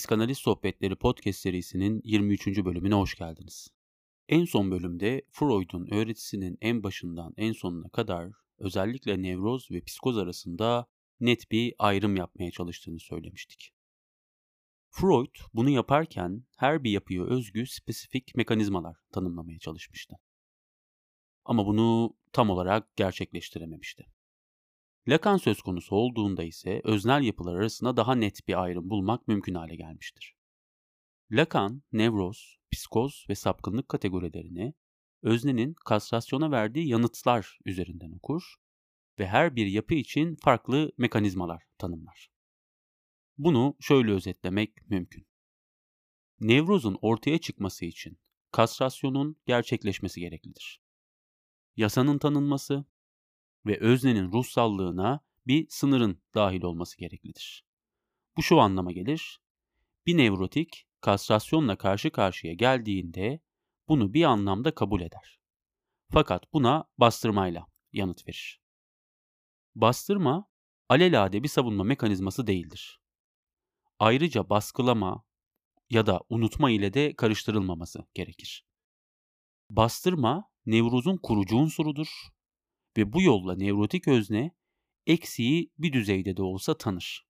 Psikanaliz Sohbetleri podcast serisinin 23. bölümüne hoş geldiniz. En son bölümde Freud'un öğretisinin en başından en sonuna kadar özellikle nevroz ve psikoz arasında net bir ayrım yapmaya çalıştığını söylemiştik. Freud bunu yaparken her bir yapıya özgü spesifik mekanizmalar tanımlamaya çalışmıştı. Ama bunu tam olarak gerçekleştirememişti. Lacan söz konusu olduğunda ise öznel yapılar arasında daha net bir ayrım bulmak mümkün hale gelmiştir. Lacan, nevroz, psikoz ve sapkınlık kategorilerini öznenin kastrasyona verdiği yanıtlar üzerinden okur ve her bir yapı için farklı mekanizmalar tanımlar. Bunu şöyle özetlemek mümkün. Nevrozun ortaya çıkması için kastrasyonun gerçekleşmesi gereklidir. Yasanın tanınması ve öznenin ruhsallığına bir sınırın dahil olması gereklidir. Bu şu anlama gelir. Bir nevrotik kastrasyonla karşı karşıya geldiğinde bunu bir anlamda kabul eder. Fakat buna bastırmayla yanıt verir. Bastırma alelade bir savunma mekanizması değildir. Ayrıca baskılama ya da unutma ile de karıştırılmaması gerekir. Bastırma nevrozun kurucu unsurudur ve bu yolla nevrotik özne eksiği bir düzeyde de olsa tanır.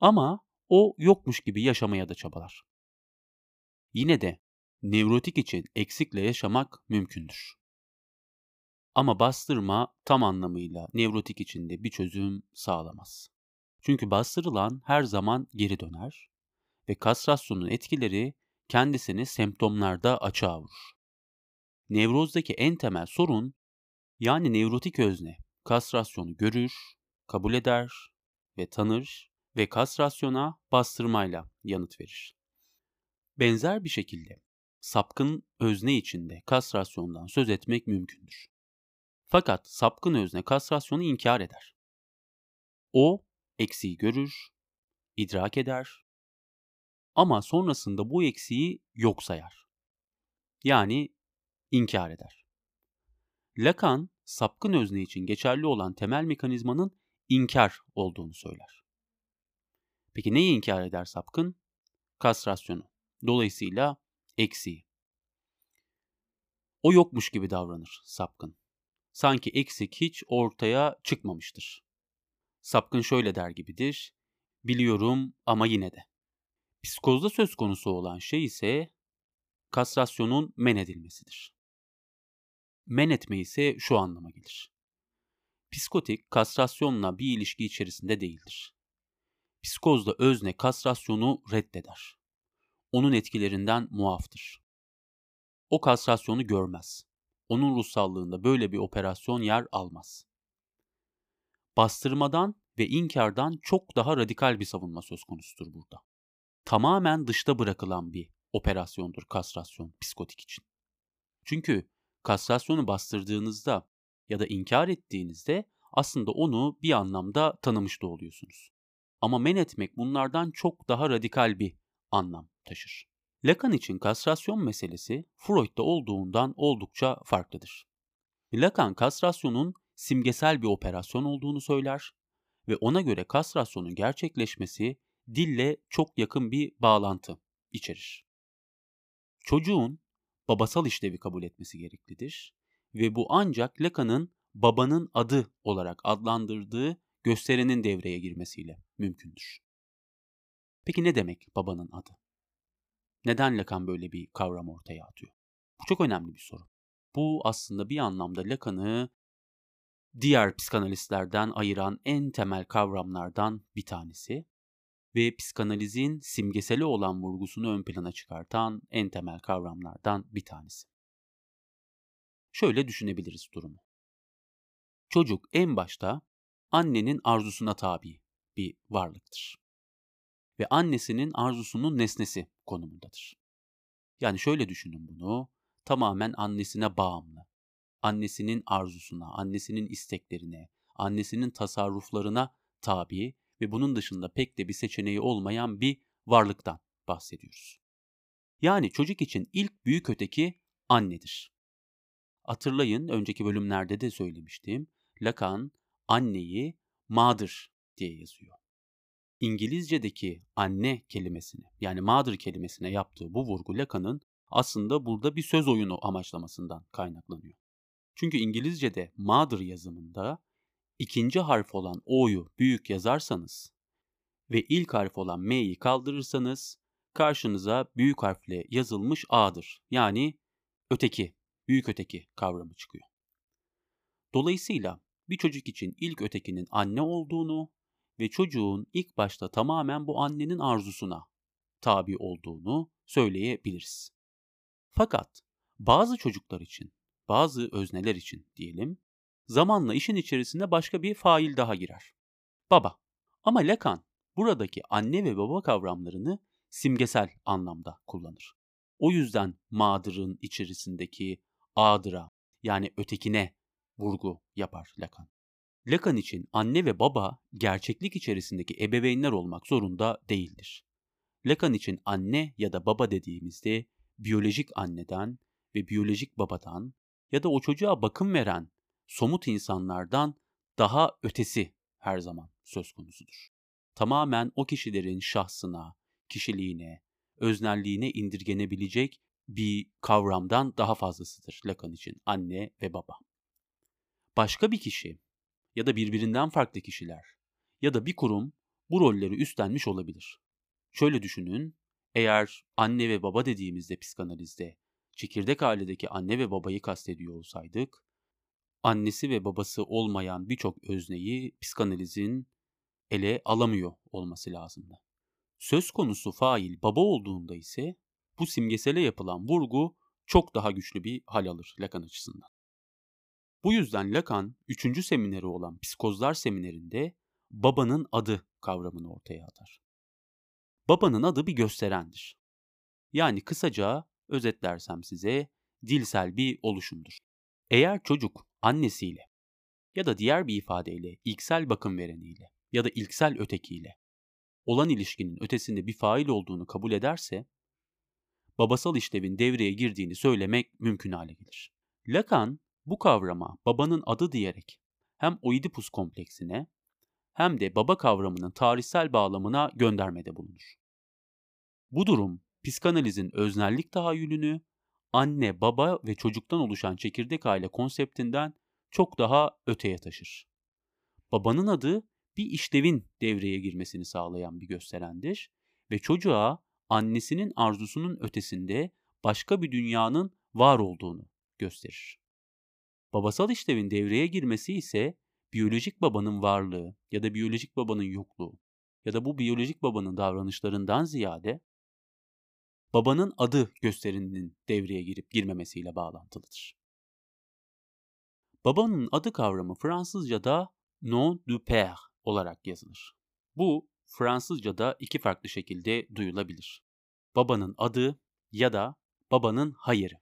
Ama o yokmuş gibi yaşamaya da çabalar. Yine de nevrotik için eksikle yaşamak mümkündür. Ama bastırma tam anlamıyla nevrotik içinde bir çözüm sağlamaz. Çünkü bastırılan her zaman geri döner ve kastrasyonun etkileri kendisini semptomlarda açığa vurur. Nevrozdaki en temel sorun yani nevrotik özne kastrasyonu görür, kabul eder ve tanır ve kastrasyona bastırmayla yanıt verir. Benzer bir şekilde sapkın özne içinde kastrasyondan söz etmek mümkündür. Fakat sapkın özne kastrasyonu inkar eder. O eksiği görür, idrak eder ama sonrasında bu eksiği yok sayar. Yani inkar eder. Lacan, sapkın özne için geçerli olan temel mekanizmanın inkar olduğunu söyler. Peki neyi inkar eder sapkın? Kastrasyonu. Dolayısıyla eksiği. O yokmuş gibi davranır sapkın. Sanki eksik hiç ortaya çıkmamıştır. Sapkın şöyle der gibidir. Biliyorum ama yine de. Psikozda söz konusu olan şey ise kastrasyonun men edilmesidir. Men etme ise şu anlama gelir. Psikotik kastrasyonla bir ilişki içerisinde değildir. Psikozda özne kastrasyonu reddeder. Onun etkilerinden muaftır. O kastrasyonu görmez. Onun ruhsallığında böyle bir operasyon yer almaz. Bastırmadan ve inkardan çok daha radikal bir savunma söz konusudur burada. Tamamen dışta bırakılan bir operasyondur kastrasyon psikotik için. Çünkü kastrasyonu bastırdığınızda ya da inkar ettiğinizde aslında onu bir anlamda tanımış da oluyorsunuz. Ama men etmek bunlardan çok daha radikal bir anlam taşır. Lacan için kastrasyon meselesi Freud'da olduğundan oldukça farklıdır. Lacan kastrasyonun simgesel bir operasyon olduğunu söyler ve ona göre kastrasyonun gerçekleşmesi dille çok yakın bir bağlantı içerir. Çocuğun babasal işlevi kabul etmesi gereklidir ve bu ancak Lacan'ın babanın adı olarak adlandırdığı gösterenin devreye girmesiyle mümkündür. Peki ne demek babanın adı? Neden Lacan böyle bir kavram ortaya atıyor? Bu çok önemli bir soru. Bu aslında bir anlamda Lacan'ı diğer psikanalistlerden ayıran en temel kavramlardan bir tanesi ve psikanalizin simgeseli olan vurgusunu ön plana çıkartan en temel kavramlardan bir tanesi. Şöyle düşünebiliriz durumu. Çocuk en başta annenin arzusuna tabi bir varlıktır. Ve annesinin arzusunun nesnesi konumundadır. Yani şöyle düşünün bunu, tamamen annesine bağımlı. Annesinin arzusuna, annesinin isteklerine, annesinin tasarruflarına tabi ve bunun dışında pek de bir seçeneği olmayan bir varlıktan bahsediyoruz. Yani çocuk için ilk büyük öteki annedir. Hatırlayın önceki bölümlerde de söylemiştim. Lacan anneyi mother diye yazıyor. İngilizce'deki anne kelimesine yani mother kelimesine yaptığı bu vurgu Lacan'ın aslında burada bir söz oyunu amaçlamasından kaynaklanıyor. Çünkü İngilizce'de mother yazımında ikinci harf olan O'yu büyük yazarsanız ve ilk harf olan M'yi kaldırırsanız karşınıza büyük harfle yazılmış A'dır. Yani öteki, büyük öteki kavramı çıkıyor. Dolayısıyla bir çocuk için ilk ötekinin anne olduğunu ve çocuğun ilk başta tamamen bu annenin arzusuna tabi olduğunu söyleyebiliriz. Fakat bazı çocuklar için, bazı özneler için diyelim, zamanla işin içerisine başka bir fail daha girer. Baba. Ama Lacan buradaki anne ve baba kavramlarını simgesel anlamda kullanır. O yüzden mağdırın içerisindeki adıra yani ötekine vurgu yapar Lacan. Lacan için anne ve baba gerçeklik içerisindeki ebeveynler olmak zorunda değildir. Lacan için anne ya da baba dediğimizde biyolojik anneden ve biyolojik babadan ya da o çocuğa bakım veren somut insanlardan daha ötesi her zaman söz konusudur. Tamamen o kişilerin şahsına, kişiliğine, öznelliğine indirgenebilecek bir kavramdan daha fazlasıdır Lacan için anne ve baba. Başka bir kişi ya da birbirinden farklı kişiler ya da bir kurum bu rolleri üstlenmiş olabilir. Şöyle düşünün, eğer anne ve baba dediğimizde psikanalizde çekirdek ailedeki anne ve babayı kastediyor olsaydık, annesi ve babası olmayan birçok özneyi psikanalizin ele alamıyor olması lazımdı. Söz konusu fail baba olduğunda ise bu simgesele yapılan vurgu çok daha güçlü bir hal alır Lacan açısından. Bu yüzden Lacan 3. semineri olan psikozlar seminerinde babanın adı kavramını ortaya atar. Babanın adı bir gösterendir. Yani kısaca özetlersem size dilsel bir oluşumdur. Eğer çocuk annesiyle ya da diğer bir ifadeyle ilksel bakım vereniyle ya da ilksel ötekiyle olan ilişkinin ötesinde bir fail olduğunu kabul ederse babasal işlevin devreye girdiğini söylemek mümkün hale gelir. Lacan bu kavrama babanın adı diyerek hem Oidipus kompleksine hem de baba kavramının tarihsel bağlamına göndermede bulunur. Bu durum psikanalizin öznellik tahayyülünü anne, baba ve çocuktan oluşan çekirdek aile konseptinden çok daha öteye taşır. Babanın adı bir işlevin devreye girmesini sağlayan bir gösterendir ve çocuğa annesinin arzusunun ötesinde başka bir dünyanın var olduğunu gösterir. Babasal işlevin devreye girmesi ise biyolojik babanın varlığı ya da biyolojik babanın yokluğu ya da bu biyolojik babanın davranışlarından ziyade babanın adı gösterinin devreye girip girmemesiyle bağlantılıdır. Babanın adı kavramı Fransızca'da nom du père olarak yazılır. Bu Fransızca'da iki farklı şekilde duyulabilir. Babanın adı ya da babanın hayırı.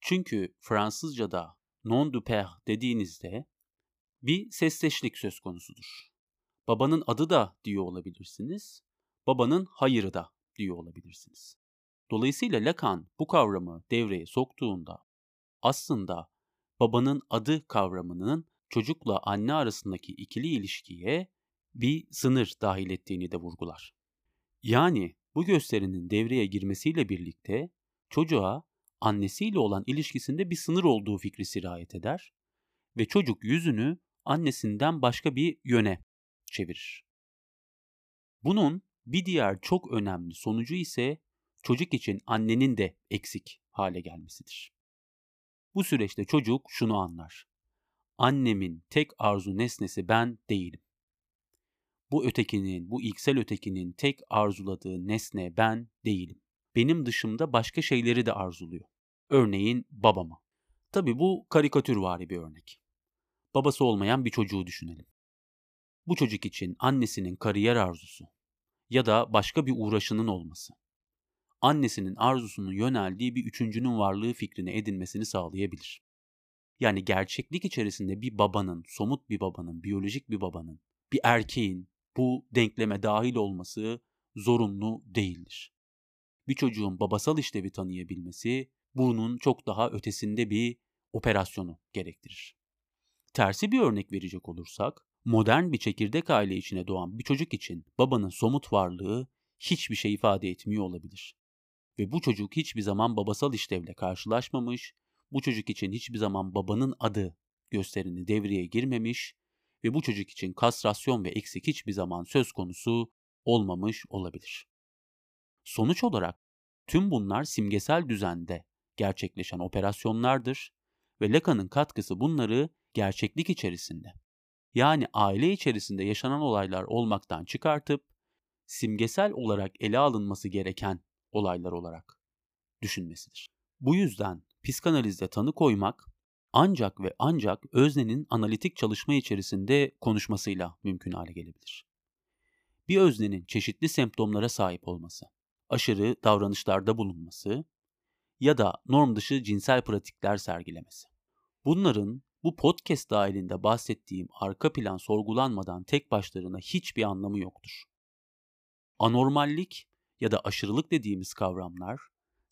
Çünkü Fransızca'da nom du père dediğinizde bir sesleşlik söz konusudur. Babanın adı da diyor olabilirsiniz, babanın hayırı da diyor olabilirsiniz. Dolayısıyla Lacan bu kavramı devreye soktuğunda aslında babanın adı kavramının çocukla anne arasındaki ikili ilişkiye bir sınır dahil ettiğini de vurgular. Yani bu gösterinin devreye girmesiyle birlikte çocuğa annesiyle olan ilişkisinde bir sınır olduğu fikri sirayet eder ve çocuk yüzünü annesinden başka bir yöne çevirir. Bunun bir diğer çok önemli sonucu ise çocuk için annenin de eksik hale gelmesidir. Bu süreçte çocuk şunu anlar. Annemin tek arzu nesnesi ben değilim. Bu ötekinin, bu ilksel ötekinin tek arzuladığı nesne ben değilim. Benim dışımda başka şeyleri de arzuluyor. Örneğin babamı. Tabi bu karikatürvari bir örnek. Babası olmayan bir çocuğu düşünelim. Bu çocuk için annesinin kariyer arzusu ya da başka bir uğraşının olması annesinin arzusunun yöneldiği bir üçüncünün varlığı fikrini edinmesini sağlayabilir. Yani gerçeklik içerisinde bir babanın, somut bir babanın, biyolojik bir babanın, bir erkeğin bu denkleme dahil olması zorunlu değildir. Bir çocuğun babasal işlevi tanıyabilmesi bunun çok daha ötesinde bir operasyonu gerektirir. Tersi bir örnek verecek olursak, Modern bir çekirdek aile içine doğan bir çocuk için babanın somut varlığı hiçbir şey ifade etmiyor olabilir. Ve bu çocuk hiçbir zaman babasal işlevle karşılaşmamış, bu çocuk için hiçbir zaman babanın adı gösterini devreye girmemiş ve bu çocuk için kastrasyon ve eksik hiçbir zaman söz konusu olmamış olabilir. Sonuç olarak tüm bunlar simgesel düzende gerçekleşen operasyonlardır ve Lacan'ın katkısı bunları gerçeklik içerisinde yani aile içerisinde yaşanan olaylar olmaktan çıkartıp simgesel olarak ele alınması gereken olaylar olarak düşünmesidir. Bu yüzden psikanalizde tanı koymak ancak ve ancak öznenin analitik çalışma içerisinde konuşmasıyla mümkün hale gelebilir. Bir öznenin çeşitli semptomlara sahip olması, aşırı davranışlarda bulunması ya da norm dışı cinsel pratikler sergilemesi. Bunların bu podcast dahilinde bahsettiğim arka plan sorgulanmadan tek başlarına hiçbir anlamı yoktur. Anormallik ya da aşırılık dediğimiz kavramlar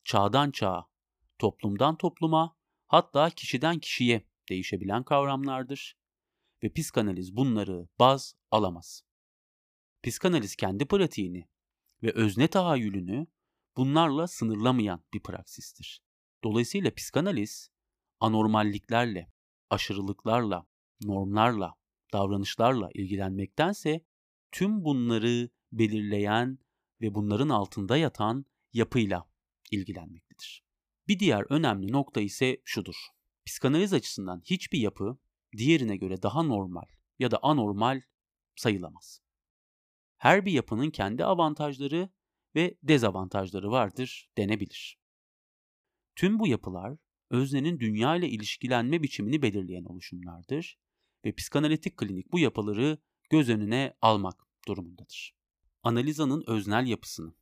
çağdan çağa, toplumdan topluma, hatta kişiden kişiye değişebilen kavramlardır ve psikanaliz bunları baz alamaz. Psikanaliz kendi pratiğini ve özne tahayyülünü bunlarla sınırlamayan bir praksistir. Dolayısıyla psikanaliz anormalliklerle, aşırılıklarla, normlarla, davranışlarla ilgilenmektense tüm bunları belirleyen ve bunların altında yatan yapıyla ilgilenmektedir. Bir diğer önemli nokta ise şudur. Psikanaliz açısından hiçbir yapı diğerine göre daha normal ya da anormal sayılamaz. Her bir yapının kendi avantajları ve dezavantajları vardır denebilir. Tüm bu yapılar öznenin dünya ile ilişkilenme biçimini belirleyen oluşumlardır ve psikanalitik klinik bu yapıları göz önüne almak durumundadır. Analizanın öznel yapısını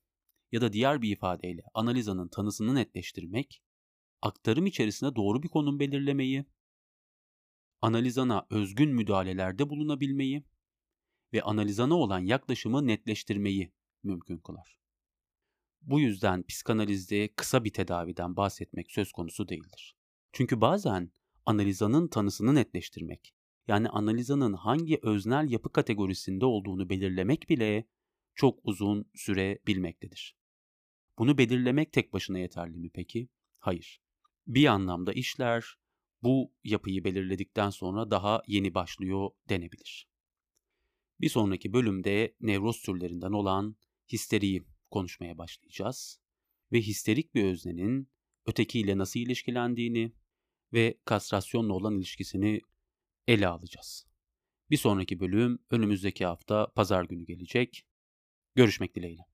ya da diğer bir ifadeyle analizanın tanısını netleştirmek, aktarım içerisinde doğru bir konum belirlemeyi, analizana özgün müdahalelerde bulunabilmeyi ve analizana olan yaklaşımı netleştirmeyi mümkün kılar. Bu yüzden psikanalizde kısa bir tedaviden bahsetmek söz konusu değildir. Çünkü bazen analizanın tanısını netleştirmek, yani analizanın hangi öznel yapı kategorisinde olduğunu belirlemek bile çok uzun süre bilmektedir. Bunu belirlemek tek başına yeterli mi peki? Hayır. Bir anlamda işler bu yapıyı belirledikten sonra daha yeni başlıyor denebilir. Bir sonraki bölümde nevroz türlerinden olan histeriyi konuşmaya başlayacağız ve histerik bir öznenin ötekiyle nasıl ilişkilendiğini ve kastrasyonla olan ilişkisini ele alacağız. Bir sonraki bölüm önümüzdeki hafta pazar günü gelecek. Görüşmek dileğiyle.